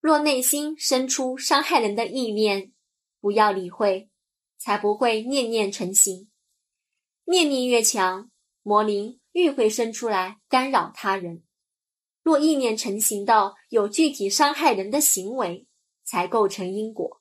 若内心生出伤害人的意念，不要理会，才不会念念成形，念力越强，魔灵愈会生出来干扰他人，若意念成型到有具体伤害人的行为，才构成因果。